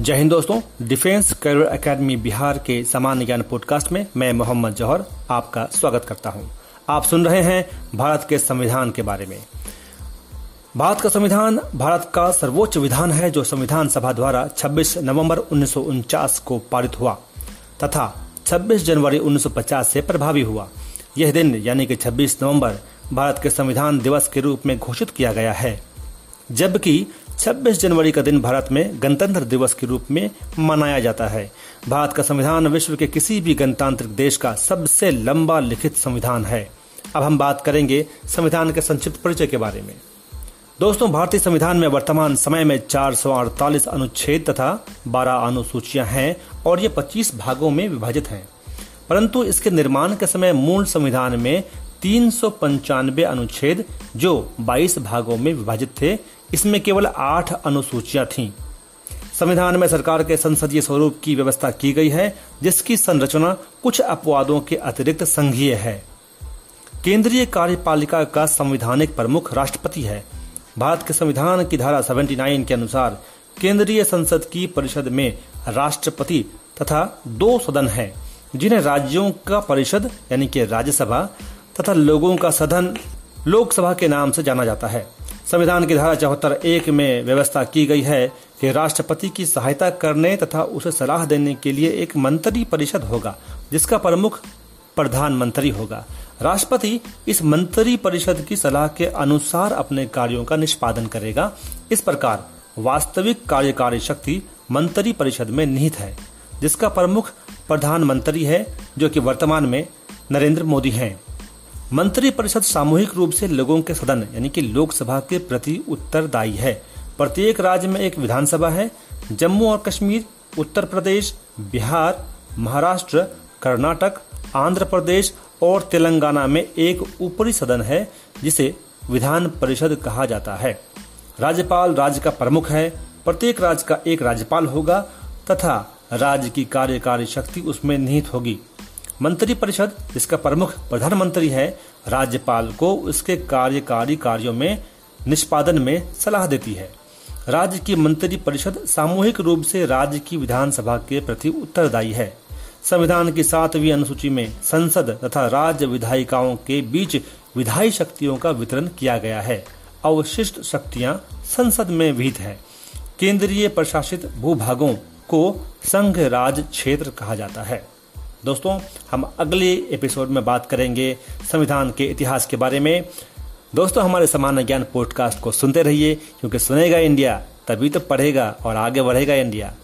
जय हिंद दोस्तों, defence career academy Bihar के सामान्य ज्ञान पॉडकास्ट में मैं मोहम्मद जौहर आपका स्वागत करता हूँ। आप सुन रहे हैं भारत के संविधान के बारे में। भारत का संविधान, भारत का सर्वोच्च विधान है जो संविधान सभा द्वारा 26 नवंबर उन्नीस सौ उनचास को पारित हुआ तथा 26 जनवरी 1950 से प्रभावी हुआ। यह दिन यानी कि 26 नवंबर भारत के संविधान दिवस के रूप में घोषित किया गया है। जबकि 26 जनवरी का दिन भारत में गणतंत्र दिवस के रूप में मनाया जाता है। भारत का संविधान विश्व के किसी भी गणतांत्रिक देश का सबसे लंबा लिखित संविधान है। अब हम बात करेंगे संविधान के संक्षिप्त परिचय के बारे में। दोस्तों, भारतीय संविधान में वर्तमान समय में चार सौ अड़तालीस अनुच्छेद तथा 12 अनुसूचियाँ हैं और ये 25 भागों में विभाजित हैं। परंतु इसके निर्माण के समय मूल संविधान में तीन सौ अनुच्छेद जो 22 भागों में विभाजित थे, इसमें केवल आठ अनुसूचियाँ थीं। संविधान में सरकार के संसदीय स्वरूप की व्यवस्था की गई है, जिसकी संरचना कुछ अपवादों के अतिरिक्त संघीय है। केंद्रीय कार्यपालिका का संवैधानिक प्रमुख राष्ट्रपति है। भारत के संविधान की धारा 79 के अनुसार केंद्रीय संसद की परिषद में राष्ट्रपति तथा दो सदन है, जिन्हें राज्यों का परिषद यानी कि राज्यसभा तथा लोगों का सदन लोकसभा के नाम से जाना जाता है। संविधान की धारा चौहत्तर एक में व्यवस्था की गई है कि राष्ट्रपति की सहायता करने तथा उसे सलाह देने के लिए एक मंत्री परिषद होगा, जिसका प्रमुख प्रधानमंत्री होगा। राष्ट्रपति इस मंत्री परिषद की सलाह के अनुसार अपने कार्यों का निष्पादन करेगा। इस प्रकार वास्तविक कार्यकारी शक्ति मंत्री परिषद में निहित है, जिसका प्रमुख प्रधानमंत्री है, जो कि वर्तमान में नरेंद्र मोदी हैं। मंत्री परिषद सामूहिक रूप से लोगों के सदन, यानी कि लोकसभा के प्रति उत्तरदायी है। प्रत्येक राज्य में एक विधानसभा है। जम्मू और कश्मीर, उत्तर प्रदेश, बिहार, महाराष्ट्र, कर्नाटक, आंध्र प्रदेश और तेलंगाना में एक ऊपरी सदन है, जिसे विधान परिषद कहा जाता है। राज्यपाल राज्य का प्रमुख है। प्रत्येक राज्य का एक राज्यपाल होगा तथा राज्य की कार्यकारी शक्ति उसमें निहित होगी। मंत्री परिषद जिसका प्रमुख प्रधानमंत्री है, राज्यपाल को उसके कार्यकारी कार्यों में निष्पादन में सलाह देती है। राज्य की मंत्री परिषद सामूहिक रूप से राज्य की विधानसभा के प्रति उत्तरदायी है। संविधान की सातवीं अनुसूची में संसद तथा राज्य विधायिकाओं के बीच विधायी शक्तियों का वितरण किया गया है। अवशिष्ट शक्तियाँ संसद में विहित है। केंद्रीय प्रशासित भूभागों को संघ राज क्षेत्र कहा जाता है। दोस्तों, हम अगले एपिसोड में बात करेंगे संविधान के इतिहास के बारे में। दोस्तों, हमारे सामान्य ज्ञान पॉडकास्ट को सुनते रहिए, क्योंकि सुनेगा इंडिया, तभी तो पढ़ेगा और आगे बढ़ेगा इंडिया।